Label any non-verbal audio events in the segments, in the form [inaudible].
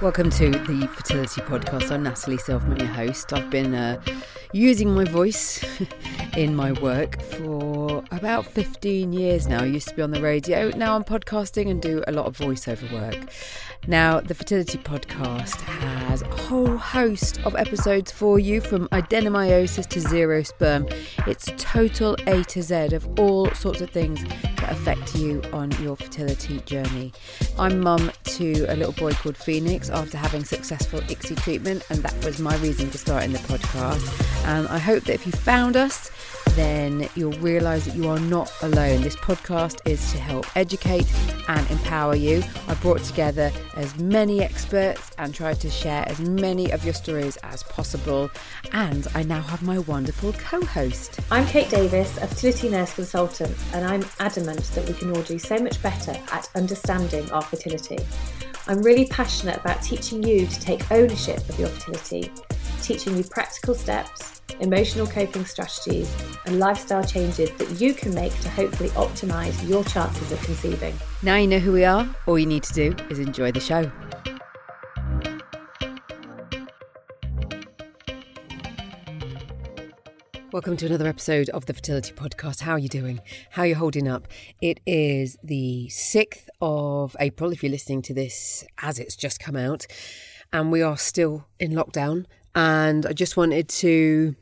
Welcome to the Fertility Podcast. I'm Natalie Silverman, your host. I've been uh, using my voice [laughs] in my work for about 15 years now. I used to be on the radio, now I'm podcasting and do a lot of voiceover work. Now, the Fertility Podcast has a whole host of episodes for you from adenomyosis to zero sperm. It's total A to Z of all sorts of things that affect you on your fertility journey. I'm mum to a little boy called Phoenix after having successful ICSI treatment, and that was my reason for starting the podcast. And I hope that if you found us, then you'll realize that you are not alone. This podcast is to help educate and empower you. I brought together as many experts and tried to share as many of your stories as possible. And I now have my wonderful co host. I'm Kate Davies, a fertility nurse consultant, and I'm adamant that we can all do so much better at understanding our fertility. I'm really passionate about teaching you to take ownership of your fertility, teaching you practical steps emotional coping strategies, and lifestyle changes that you can make to hopefully optimize your chances of conceiving. Now you know who we are, all you need to do is enjoy the show. Welcome to another episode of the Fertility Podcast. How are you doing? How are you holding up? It is the 6th of April, if you're listening to this as it's just come out, and we are still in lockdown. And I just wanted to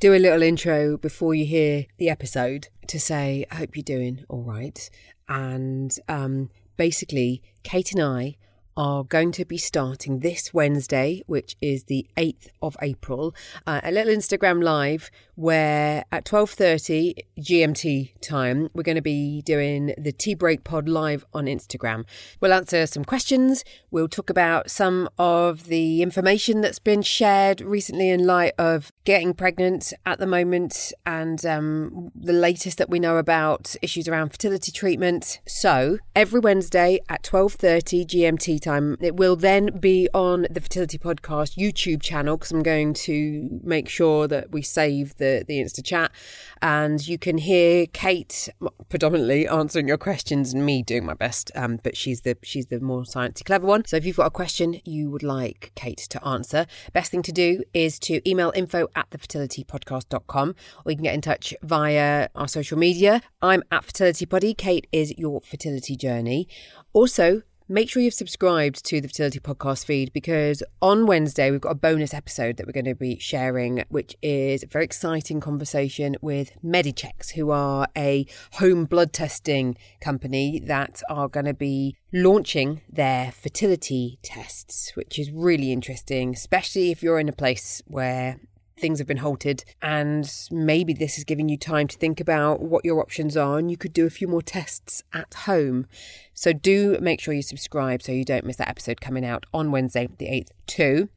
do a little intro before you hear the episode to say, I hope you're doing all right. And um, basically, Kate and I are going to be starting this Wednesday, which is the 8th of April, uh, a little Instagram live where at 12:30 GMT time we're going to be doing the Tea Break Pod live on Instagram. We'll answer some questions, we'll talk about some of the information that's been shared recently in light of getting pregnant at the moment and um, the latest that we know about issues around fertility treatment. So, every Wednesday at 12:30 GMT time it will then be on the Fertility Podcast YouTube channel because I'm going to make sure that we save the the, Insta chat, and you can hear Kate predominantly answering your questions and me doing my best. Um, but she's the she's the more sciencey clever one. So if you've got a question you would like Kate to answer, best thing to do is to email info at thefertilitypodcast.com or you can get in touch via our social media. I'm at Fertility Poddy. Kate is your fertility journey. Also, make sure you've subscribed to the Fertility Podcast feed because on Wednesday we've got a bonus episode that we're going to be sharing, which is a very exciting conversation with Medichecks, who are a home blood testing company that are going to be launching their fertility tests, which is really interesting, especially if you're in a place where things have been halted and maybe this is giving you time to think about what your options are and you could do a few more tests at home. So do make sure you subscribe so you don't miss that episode coming out on Wednesday the 8th too.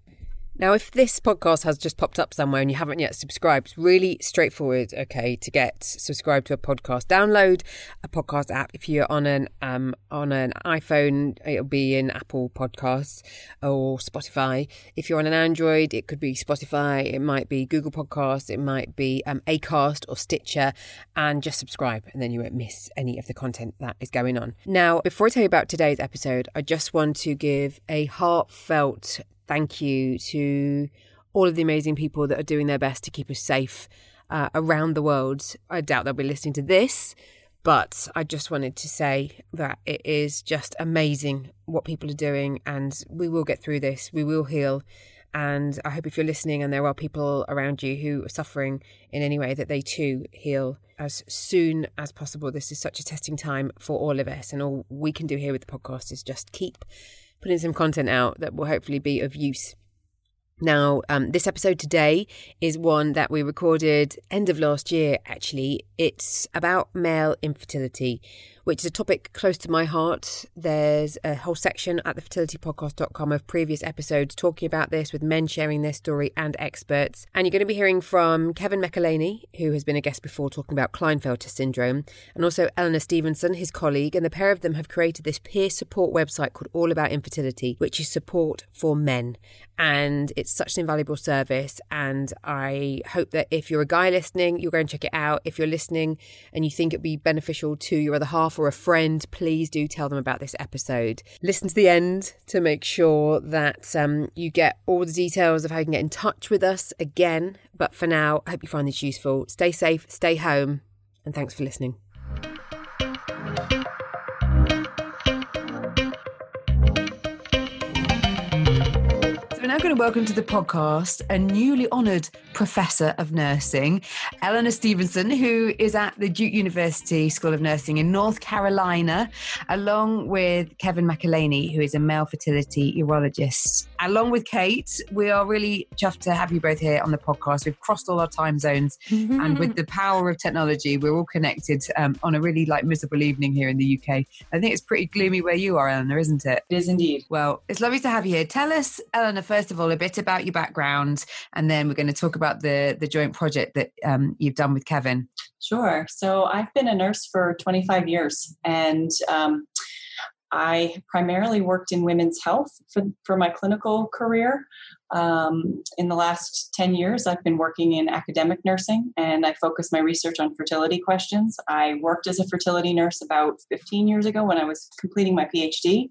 Now, if this podcast has just popped up somewhere and you haven't yet subscribed, it's really straightforward, okay, to get subscribed to a podcast. Download a podcast app. If you're on an um, on an iPhone, it'll be in Apple Podcasts or Spotify. If you're on an Android, it could be Spotify, it might be Google Podcasts, it might be um, Acast or Stitcher, and just subscribe, and then you won't miss any of the content that is going on. Now, before I tell you about today's episode, I just want to give a heartfelt thank you to all of the amazing people that are doing their best to keep us safe uh, around the world. I doubt they'll be listening to this, but I just wanted to say that it is just amazing what people are doing, and we will get through this. We will heal. And I hope if you're listening and there are people around you who are suffering in any way, that they too heal as soon as possible. This is such a testing time for all of us, and all we can do here with the podcast is just keep putting some content out that will hopefully be of use. Now, um, this episode today is one that we recorded end of last year, actually. It's about male infertility which is a topic close to my heart. There's a whole section at thefertilitypodcast.com of previous episodes talking about this with men sharing their story and experts. And you're going to be hearing from Kevin McEleny, who has been a guest before talking about Klinefelter syndrome, and also Eleanor Stevenson, his colleague. And the pair of them have created this peer support website called All About Infertility, which is support for men. And it's such an invaluable service. And I hope that if you're a guy listening, you'll go and check it out. If you're listening and you think it'd be beneficial to your other half, staff or a friend, please do tell them about this episode. Listen to the end to make sure that um, you get all the details of how you can get in touch with us again. But for now, I hope you find this useful. Stay safe, stay home, and thanks for listening. So we're now going to welcome to the podcast a newly honoured professor of nursing, Eleanor Stevenson, who is at the Duke University School of Nursing in North Carolina, along with Kevin McEleny, who is a male fertility urologist. Along with Kate, we are really chuffed to have you both here on the podcast. We've crossed all our time zones, and with the power of technology, we're all connected um, on a really like miserable evening here in the UK. I think it's pretty gloomy where you are, Eleanor, isn't it? It is indeed. Well, it's lovely to have you here. Tell us, Eleanor, first of all, a bit about your background, and then we're going to talk about the the joint project that um, you've done with Kevin. Sure. So I've been a nurse for 25 years, and um, I primarily worked in women's health for, for my clinical career. Um, in the last 10 years, I've been working in academic nursing and I focus my research on fertility questions. I worked as a fertility nurse about 15 years ago when I was completing my PhD.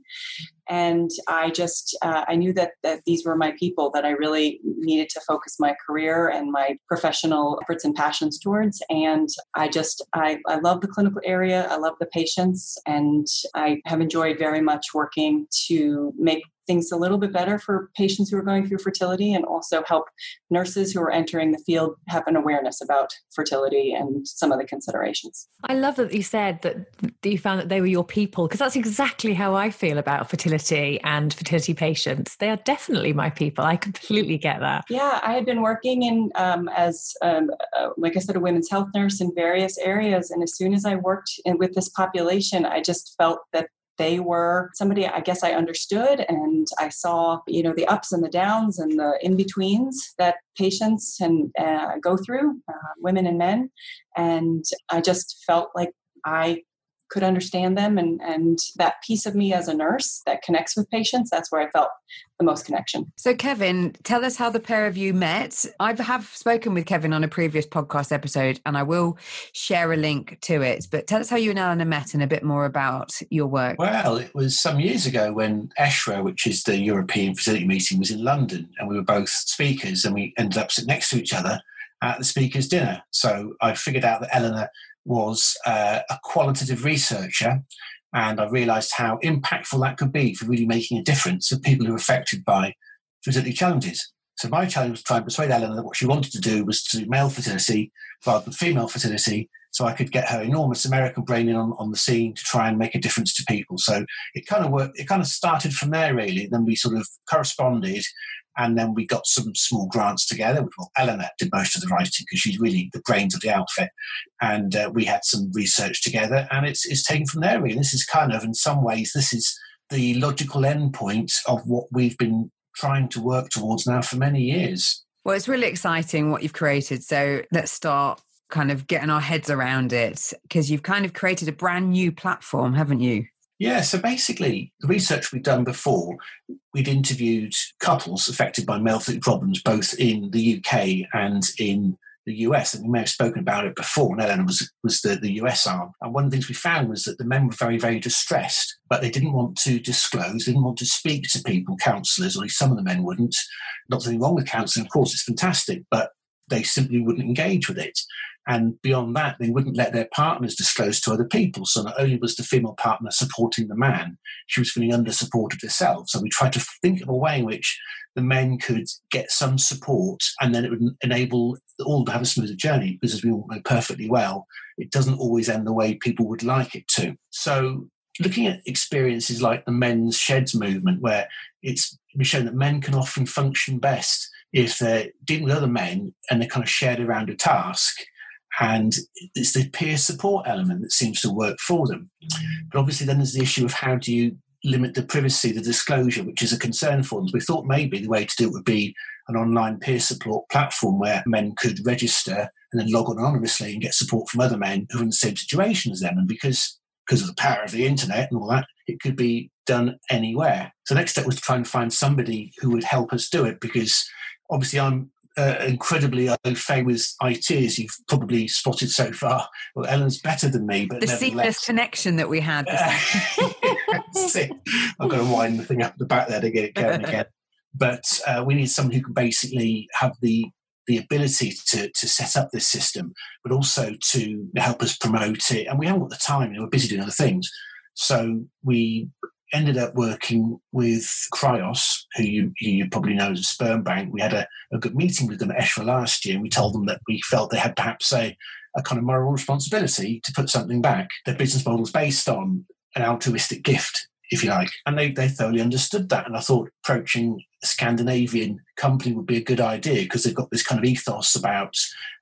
And I just, uh, I knew that, that these were my people that I really needed to focus my career and my professional efforts and passions towards. And I just, I, I love the clinical area. I love the patients. And I have enjoyed very much working to make things a little bit better for patients who are going through fertility and also help nurses who are entering the field have an awareness about fertility and some of the considerations. I love that you said that, you found that they were your people because that's exactly how I feel about fertility and fertility patients. They are definitely my people. I completely get that. Yeah, I had been working in um, as, um, uh, like I said, a women's health nurse in various areas. And as soon as I worked in, with this population, I just felt that they were somebody I guess I understood and I saw, you know, the ups and the downs and the in betweens that patients can uh, go through, uh, women and men. And I just felt like I could understand them and and that piece of me as a nurse that connects with patients that's where i felt the most connection. So kevin tell us how the pair of you met. I have spoken with kevin on a previous podcast episode and i will share a link to it but tell us how you and eleanor met and a bit more about your work. Well it was some years ago when ESHRE which is the european fertility meeting was in london and we were both speakers and we ended up sitting next to each other at the speakers dinner. So i figured out that eleanor was uh, a qualitative researcher, and I realised how impactful that could be for really making a difference to people who are affected by fertility challenges. So my challenge was to try and persuade Eleanor that what she wanted to do was to do male fertility rather than female fertility, so I could get her enormous American brain in on, on the scene to try and make a difference to people. So it kind of worked. It kind of started from there, really. Then we sort of corresponded, and then we got some small grants together. Well, Eleanor did most of the writing because she's really the brains of the outfit. And uh, we had some research together, and it's, it's taken from there, really. This is kind of, in some ways, this is the logical endpoint of what we've been trying to work towards now for many years. Well, it's really exciting what you've created. So let's start kind of getting our heads around it because you've kind of created a brand new platform, haven't you? Yeah, so basically, the research we'd done before, we'd interviewed couples affected by male fertility problems both in the UK and in the US. And we may have spoken about it before, and Eleanor was, was the, the US arm. And one of the things we found was that the men were very, very distressed, but they didn't want to disclose, they didn't want to speak to people, counsellors, or at least some of the men wouldn't. Not anything wrong with counselling, of course, it's fantastic, but they simply wouldn't engage with it. And beyond that, they wouldn't let their partners disclose to other people. So not only was the female partner supporting the man, she was feeling under supported herself. So we tried to think of a way in which the men could get some support and then it would enable all to have a smoother journey because as we all know perfectly well, it doesn't always end the way people would like it to. So looking at experiences like the men's sheds movement, where it's been shown that men can often function best if they're dealing with other men and they're kind of shared around a task and it's the peer support element that seems to work for them. But obviously, then there's the issue of how do you limit the privacy, the disclosure, which is a concern for them. We thought maybe the way to do it would be an online peer support platform where men could register and then log on anonymously and get support from other men who are in the same situation as them. And because because of the power of the internet and all that, it could be done anywhere. So the next step was to try and find somebody who would help us do it because obviously I'm uh, incredibly au fait with IT, as you've probably spotted so far. Well, Ellen's better than me, but the seamless connection that we had. [laughs] [laughs] I've got to wind the thing up the back there to get it going [laughs] again. But uh, we need someone who can basically have the the ability to, to set up this system, but also to help us promote it. And we haven't got the time, you know, we're busy doing other things. So we ended up working with Cryos, who you, you probably know as a sperm bank. We had a, a good meeting with them at ESHRE last year, and we told them that we felt they had perhaps a, a kind of moral responsibility to put something back. Their business model is based on an altruistic gift, if you like. And they, they thoroughly understood that. And I thought approaching a Scandinavian company would be a good idea because they've got this kind of ethos about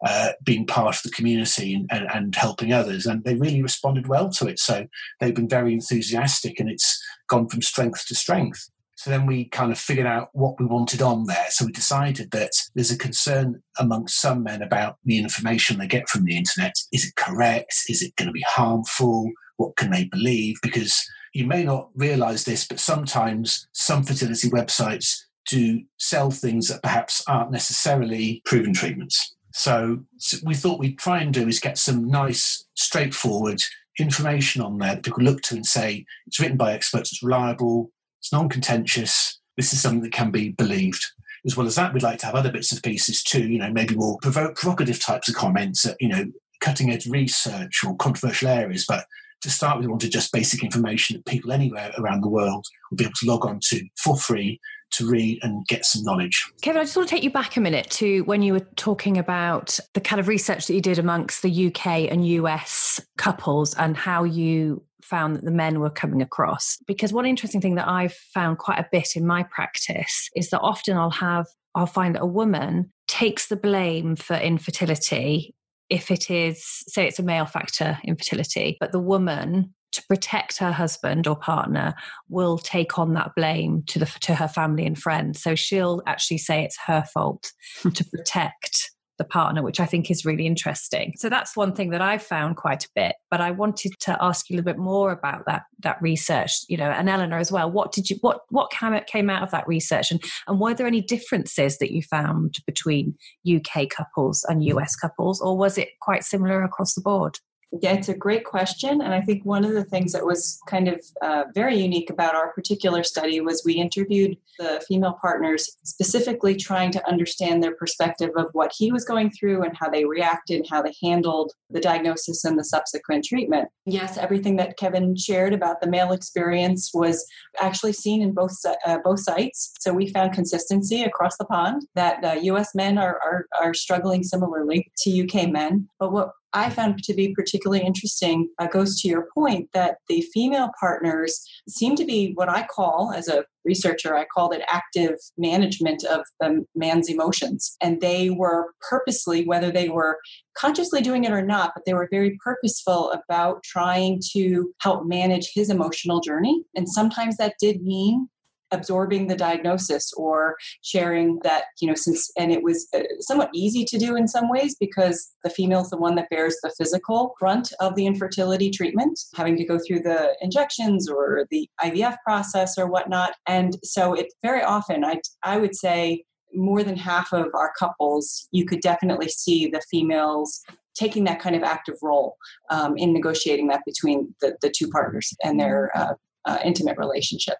uh, being part of the community and, and, and, helping others. And they really responded well to it. So they've been very enthusiastic and it's gone from strength to strength. So then we kind of figured out what we wanted on there. So we decided that there's a concern amongst some men about the information they get from the internet. Is it correct? Is it going to be harmful? What can they believe? Because you may not realize this, but sometimes some fertility websites do sell things that perhaps aren't necessarily proven treatments. So, so we thought we'd try and do is get some nice, straightforward information on there that people look to and say it's written by experts, it's reliable, it's non-contentious, this is something that can be believed. As well as that, we'd like to have other bits and pieces too. You know, maybe more provoke provocative types of comments at, you know, cutting edge research or controversial areas, but to start with, we wanted just basic information that people anywhere around the world will be able to log on to for free to read and get some knowledge. Kevin, I just want to take you back a minute to when you were talking about the kind of research that you did amongst the UK and US couples and how you found that the men were coming across. Because one interesting thing that I've found quite a bit in my practice is that often I'll have I'll find that a woman takes the blame for infertility if it is, say, it's a male factor infertility, but the woman to protect her husband or partner will take on that blame to the to her family and friends. So she'll actually say it's her fault [laughs] to protect the partner, which I think is really interesting. So that's one thing that I've found quite a bit. But I wanted to ask you a little bit more about that that research, you know, and Eleanor as well. What did you what what came out of that research, and and were there any differences that you found between UK couples and US couples, or was it quite similar across the board? Yeah, it's a great question. And I think one of the things that was kind of uh, very unique about our particular study was we interviewed the female partners specifically trying to understand their perspective of what he was going through and how they reacted, how they handled the diagnosis and the subsequent treatment. Yes, everything that Kevin shared about the male experience was actually seen in both uh, both sites. So we found consistency across the pond that uh, U.S. men are, are are struggling similarly to U.K. men. But what I found to be particularly interesting uh, goes to your point that the female partners seem to be what I call, as a researcher, I called it active management of the man's emotions. And they were purposely, whether they were consciously doing it or not, but they were very purposeful about trying to help manage his emotional journey. And sometimes that did mean absorbing the diagnosis or sharing that you know since and it was uh, somewhat easy to do in some ways because the female is the one that bears the physical brunt of the infertility treatment having to go through the injections or the ivf process or whatnot. And so it very often i i would say more than half of our couples you could definitely see the females taking that kind of active role um, in negotiating that between the, the two partners and their uh, uh, intimate relationship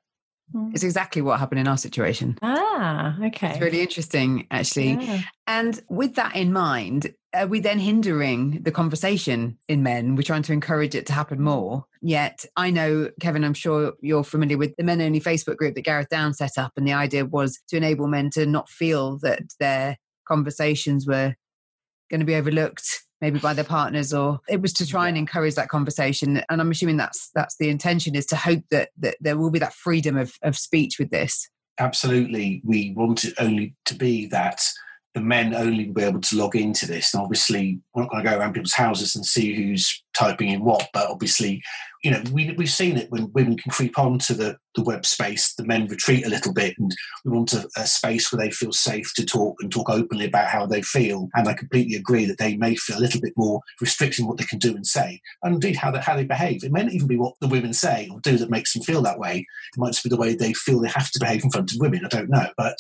Mm. It's exactly what happened in our situation. Ah, okay. It's really interesting, actually. Yeah. And with that in mind, are we then hindering the conversation in men? We're trying to encourage it to happen more. Yet, I know, Kevin, I'm sure you're familiar with the Men Only Facebook group that Gareth Down set up. And the idea was to enable men to not feel that their conversations were going to be overlooked maybe by their partners or it was to try and encourage that conversation. And i'm assuming that's that's the intention is to hope that that there will be that freedom of, of speech with this. Absolutely. We want it only to be that the men only will be able to log into this and obviously we're not going to go around people's houses and see who's typing in what but obviously you know, we, we've seen it when women can creep onto the, the web space, the men retreat a little bit, and we want a, a, space where they feel safe to talk and talk openly about how they feel. And I completely agree that they may feel a little bit more restricting what they can do and say, and indeed how they, how they behave. It may not even be what the women say or do that makes them feel that way. It might just be the way they feel they have to behave in front of women. I don't know, but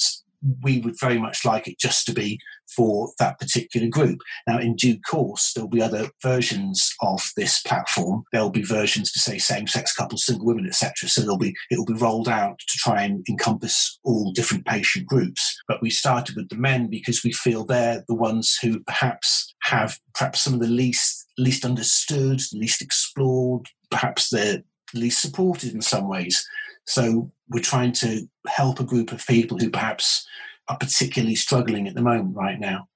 we would very much like it just to be for that particular group. Now, in due course, there'll be other versions of this platform. There'll be versions for, say, same-sex couples, single women, etc. So there'll be it will be rolled out to try and encompass all different patient groups. But we started with the men because we feel they're the ones who perhaps have perhaps some of the least least understood, least explored, perhaps they're least supported in some ways. So we're trying to help a group of people who perhaps are particularly struggling at the moment right now.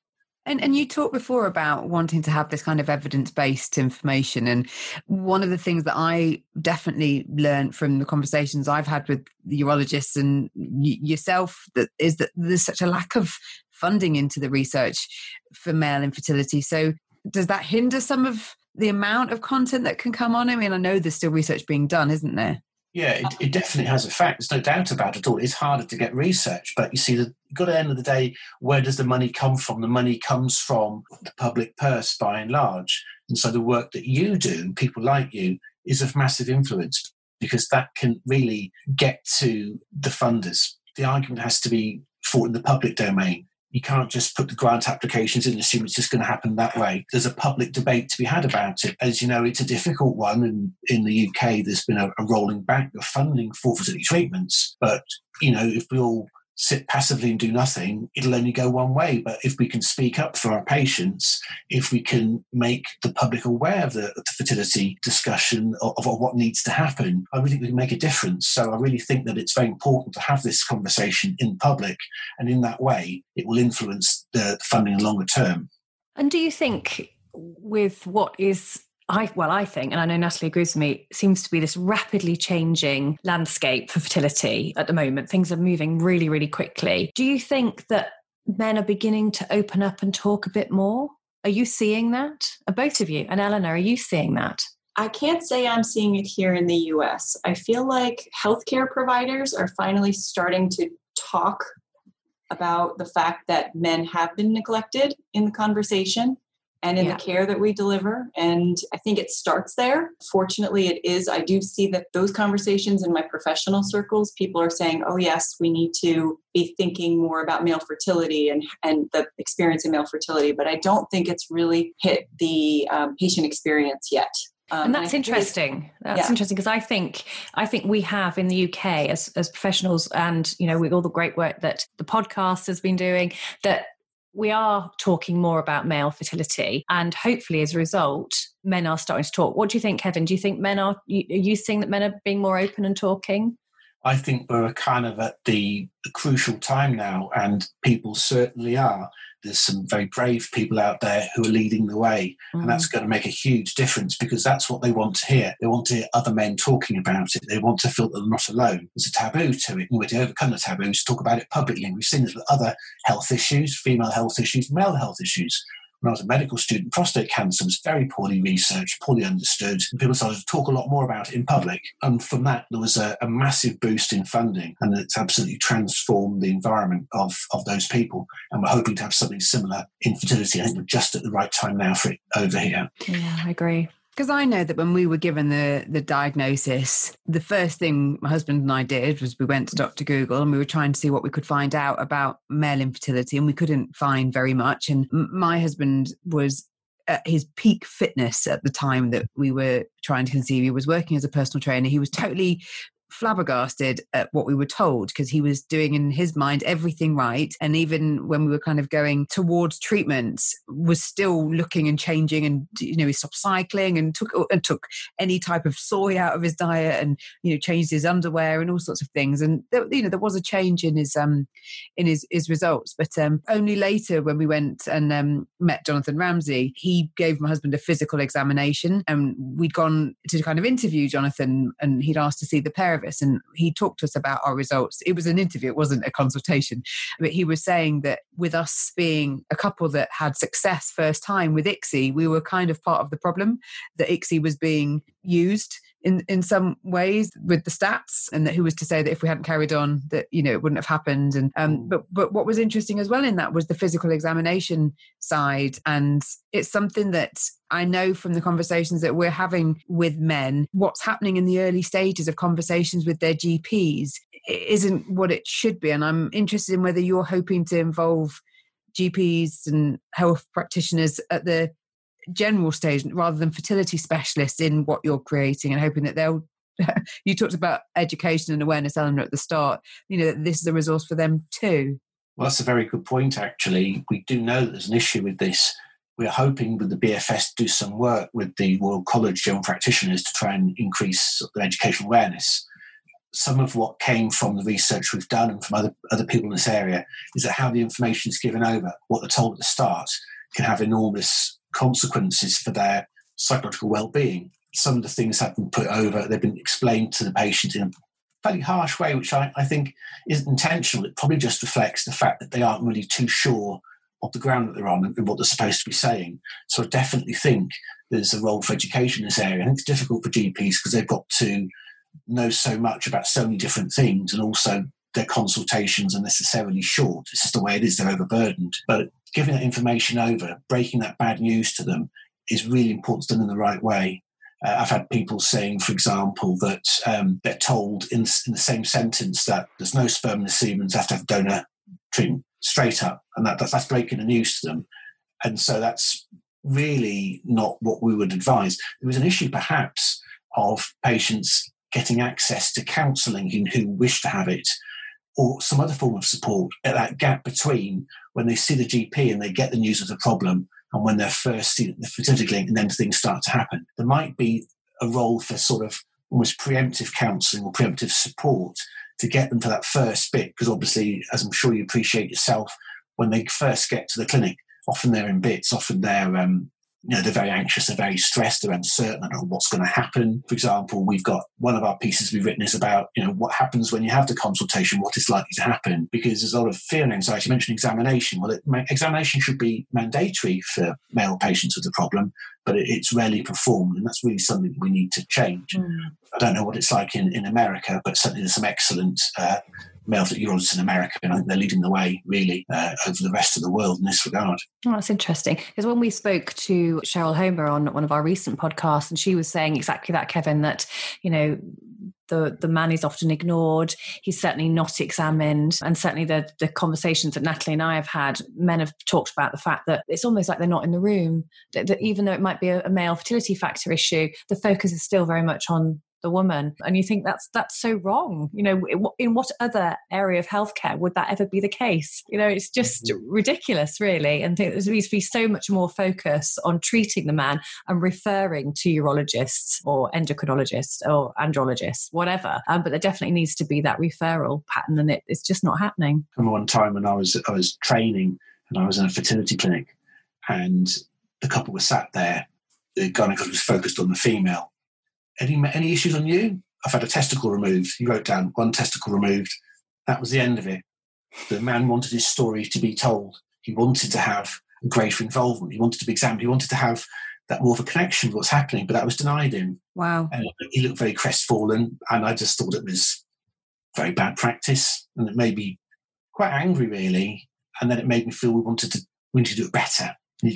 And, and you talked before about wanting to have this kind of evidence based information. And one of the things that I definitely learned from the conversations I've had with urologists and y- yourself that is that there's such a lack of funding into the research for male infertility. So does that hinder some of the amount of content that can come on? I mean, I know there's still research being done, isn't there? Yeah, it, it, definitely has effect. There's no doubt about it all. It's harder to get research, but you see, the, got end of the day, where does the money come from? The money comes from the public purse by and large. And so the work that you do, people like you, is of massive influence because that can really get to the funders. The argument has to be fought in the public domain you can't just put the grant applications in and assume it's just going to happen that way. There's a public debate to be had about it. As you know, it's a difficult one. And in the UK, there's been a, a rolling back of funding for fertility treatments. But, you know, if we all sit passively and do nothing, it'll only go one way. But if we can speak up for our patients, if we can make the public aware of the, the fertility discussion of, of, what needs to happen, I really think we can make a difference. So I really think that it's very important to have this conversation in public, and in that way, it will influence the funding in longer term. And do you think with what is I well, I think, and I know Natalie agrees with me, seems to be this rapidly changing landscape for fertility at the moment. Things are moving really, really quickly. Do you think that men are beginning to open up and talk a bit more? Are you seeing that? Are both of you? And Eleanor, are you seeing that? I can't say I'm seeing it here in the US. I feel like healthcare providers are finally starting to talk about the fact that men have been neglected in the conversation and in yeah. the care that we deliver. And I think it starts there. Fortunately, it is. I do see that those conversations in my professional circles, people are saying, oh, yes, we need to be thinking more about male fertility and, and the experience of male fertility. But I don't think it's really hit the um, patient experience yet. Um, and that's and interesting. That's yeah. interesting because I think I think we have in the UK as as professionals, and you know, with all the great work that the podcast has been doing, that we are talking more about male fertility and hopefully as a result men are starting to talk. What do you think kevin? Do you think men are are you seeing that men are being more open and talking i think we're kind of at the, crucial time now and people certainly are there's some very brave people out there who are leading the way. Mm. And that's mm. going to make a huge difference because that's what they want to hear. They want to hear other men talking about it. They want to feel that they're not alone. There's a taboo to it. And we're to overcome the taboos, talk about it publicly. And we've seen this with other health issues, female health issues, male health issues when I was a medical student, prostate cancer was very poorly researched, poorly understood. People started to talk a lot more about it in public. And from that, there was a, a massive boost in funding, and it's absolutely transformed the environment of, of those people. And we're hoping to have something similar in fertility. I think we're just at the right time now for it over here. Yeah, I agree because I know that when we were given the the diagnosis, the first thing my husband and I did was we went to Dr. Google and we were trying to see what we could find out about male infertility, and we couldn't find very much. And my husband was at his peak fitness at the time that we were trying to conceive. He was working as a personal trainer. He was totally flabbergasted at what we were told because he was doing in his mind everything right and even when we were kind of going towards treatments was still looking and changing and you know he stopped cycling and took and took any type of soy out of his diet and you know changed his underwear and all sorts of things. And there, you know there was a change in his um in his his results. But um only later when we went and um met Jonathan Ramsay he gave my husband a physical examination and we'd gone to kind of interview Jonathan and he'd asked to see the pair of and he talked to us about our results. It was an interview, it wasn't a consultation. But he was saying that with us being a couple that had success first time with ICSI, we were kind of part of the problem, that ICSI was being used in in some ways with the stats and that who was to say that if we hadn't carried on that you know it wouldn't have happened and um mm. but but what was interesting as well in that was the physical examination side and it's something that I know from the conversations that we're having with men what's happening in the early stages of conversations with their GPs isn't what it should be. And I'm interested in whether you're hoping to involve GPs and health practitioners at the general stage rather than fertility specialists in what you're creating and hoping that they'll [laughs] you talked about education and awareness Eleanor at the start you know that this is a resource for them too. Well that's a very good point actually. We do know there's an issue with this. We're hoping with the BFS do some work with the Royal College General Practitioners to try and increase the educational awareness. Some of what came from the research we've done and from other, other people in this area is that how the information is given over, what they're told at the start, can have enormous consequences for their psychological well-being. Some of the things have been put over, they've been explained to the patient in a fairly harsh way, which I, I think isn't intentional. It probably just reflects the fact that they aren't really too sure of the ground that they're on and what they're supposed to be saying. So I definitely think there's a role for education in this area. I think it's difficult for GPs because they've got to know so much about so many different things and also their consultations are necessarily short. It's just the way it is, they're overburdened. But giving that information over, breaking that bad news to them is really important done in the right way. Uh, I've had people saying, for example, that um, they're told in, in, the same sentence that there's no sperm in the semen, they have to have donor treatment straight up, and that, that's breaking the news to them. And so that's really not what we would advise. There was an issue, perhaps, of patients getting access to counselling who, who wish to have it, or some other form of support at that gap between when they see the GP and they get the news of the problem and when they're first see the fertility clinic and then things start to happen. There might be a role for sort of almost preemptive counselling or preemptive support to get them to that first bit, because obviously, as I'm sure you appreciate yourself, when they first get to the clinic, often they're in bits, often they're um, you know, they're very anxious, they're very stressed, they're uncertain about what's going to happen. For example, we've got one of our pieces we've written is about, you know, what happens when you have the consultation, what is likely to happen, because there's a lot of fear and anxiety. You mentioned examination. Well, it, examination should be mandatory for male patients with the problem, but it, it's rarely performed, and that's really something we need to change. Mm. I don't know what it's like in, in America, but certainly there's some excellent uh, male urologists in America, and I think they're leading the way really uh, over the rest of the world in this regard. Oh, that's interesting. Because when we spoke to Sheryl Homa on one of our recent podcasts, and she was saying exactly that, Kevin, that you know the the man is often ignored. He's certainly not examined, and certainly the the conversations that Natalie and I have had, men have talked about the fact that it's almost like they're not in the room. That, that even though it might be a, a male fertility factor issue, the focus is still very much on the woman and you think that's that's so wrong. You know in what other area of healthcare would that ever be the case? You know it's just mm-hmm. ridiculous really and there needs to be so much more focus on treating the man and referring to urologists or endocrinologists or andrologists whatever. Um, but there definitely needs to be that referral pattern and it, it's just not happening. I remember one time when I was I was training and I was in a fertility clinic and the couple was sat there. The gynecologist was focused on the female any any issues on you? I've had a testicle removed. He wrote down one testicle removed. That was the end of it. The man wanted his story to be told. He wanted to have greater involvement. He wanted to be examined. He wanted to have that more of a connection with what's happening, but that was denied him. Wow. And he looked very crestfallen, and I just thought it was very bad practice, and it made me quite angry, really. And then it made me feel we wanted to we need to do it better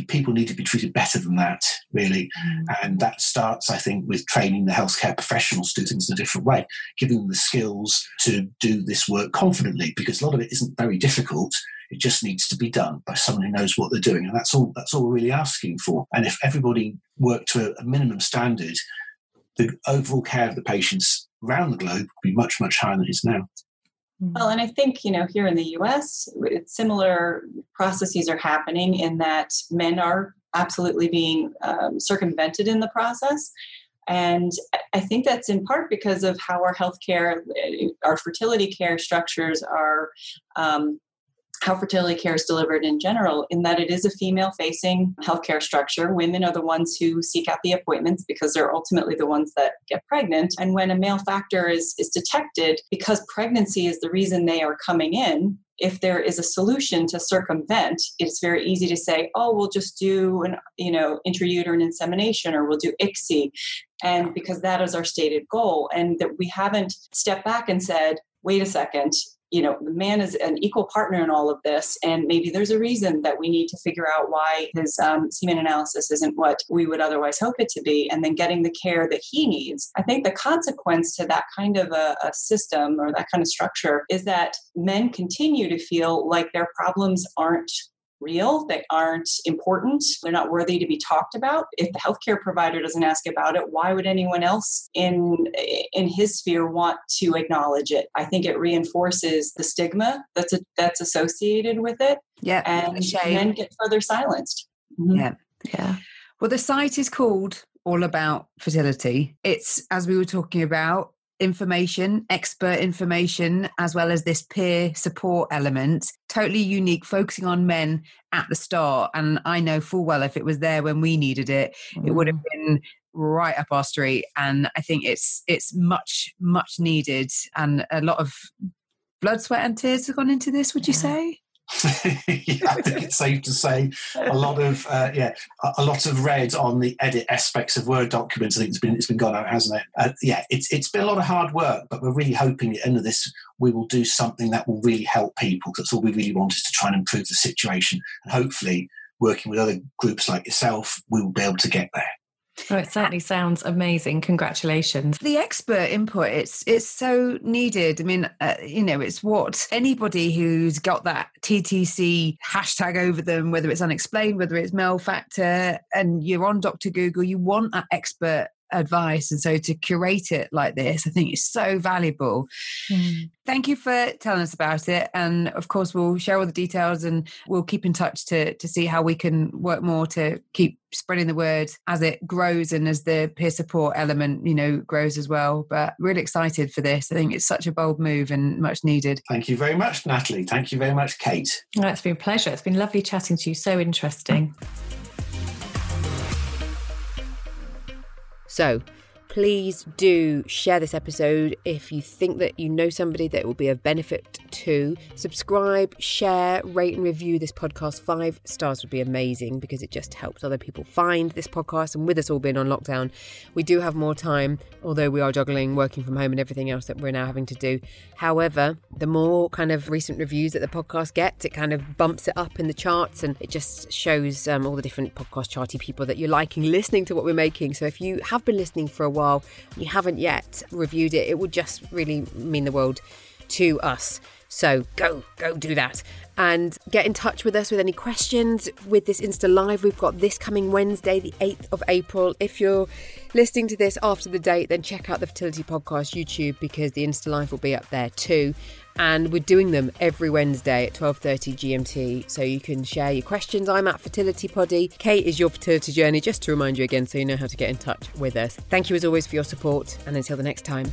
people need to be treated better than that, really. Mm. And that starts, I think, with training the healthcare professionals to do things in a different way, giving them the skills to do this work confidently, because a lot of it isn't very difficult. It just needs to be done by someone who knows what they're doing. And that's all that's all we're really asking for. And if everybody worked to a minimum standard, the overall care of the patients around the globe would be much, much higher than it is now. Well, and I think, you know, here in the US, similar processes are happening in that men are absolutely being um, circumvented in the process. And I think that's in part because of how our healthcare, our fertility care structures are um, how fertility care is delivered in general, in that it is a female facing healthcare structure. Women are the ones who seek out the appointments because they're ultimately the ones that get pregnant. And when a male factor is, is detected, because pregnancy is the reason they are coming in, if there is a solution to circumvent, it's very easy to say, oh, we'll just do an, you know, intrauterine insemination or we'll do ICSI. And because that is our stated goal. And that we haven't stepped back and said, wait a second, you know the man is an equal partner in all of this and maybe there's a reason that we need to figure out why his um, semen analysis isn't what we would otherwise hope it to be and then getting the care that he needs. I think the consequence to that kind of a, a system or that kind of structure is that men continue to feel like their problems aren't real, they aren't important, they're not worthy to be talked about. If the healthcare provider doesn't ask about it, why would anyone else in in his sphere want to acknowledge it? I think it reinforces the stigma that's a, that's associated with it. Yeah, and men get further silenced. Mm-hmm. Yeah, yeah. Well, the site is called All About Fertility. It's as we were talking about information, expert information, as well as this peer support element. Totally unique, focusing on men at the start. And I know full well if it was there when we needed it, mm. it would have mm. been right up our street. And I think it's it's much, much needed. And a lot of blood, sweat, and tears have gone into this, would you say? [laughs] yeah, I think it's safe to say a lot of uh, yeah, a lot of red on the edit aspects of Word documents. I think it's been it's been gone out, hasn't it? Uh, yeah, it's it's been a lot of hard work, but we're really hoping at the end of this we will do something that will really help people. That's all we really want is to try and improve the situation, and hopefully, working with other groups like yourself, we will be able to get there. Oh, it certainly sounds amazing. Congratulations. The expert input, it's it's so needed. I mean, uh, you know, it's what anybody who's got that TTC hashtag over them, whether it's unexplained, whether it's male factor, and you're on Dr. Google, you want that expert advice. And so to curate it like this, I think is so valuable. Mm. Thank you for telling us about it. And of course, we'll share all the details and we'll keep in touch to, to see how we can work more to keep spreading the word as it grows and as the peer support element, you know, grows as well. But really excited for this. I think it's such a bold move and much needed. Thank you very much, Natalie. Thank you very much, Kate. Oh, it's been a pleasure. It's been lovely chatting to you. So interesting. So please do share this episode if you think that you know somebody that it will be of benefit to. Subscribe, share, rate, and review this podcast. Five stars would be amazing because it just helps other people find this podcast. And with us all being on lockdown, we do have more time, although we are juggling working from home and everything else that we're now having to do. However, the more kind of recent reviews that the podcast gets, it kind of bumps it up in the charts and it just shows um, all the different podcast charty people that you're liking listening to what we're making. So if you have been listening for a while, while you haven't yet reviewed it, it would just really mean the world to us. So go, go do that. And get in touch with us with any questions with this Insta Live. We've got this coming Wednesday, the 8th of April. If you're listening to this after the date, then check out the Fertility Podcast YouTube because the Insta Live will be up there too and we're doing them every Wednesday at 12:30 GMT so you can share your questions. I'm at Fertility Poddy. Kate is your fertility journey just to remind you again so you know how to get in touch with us. Thank you as always for your support and until the next time.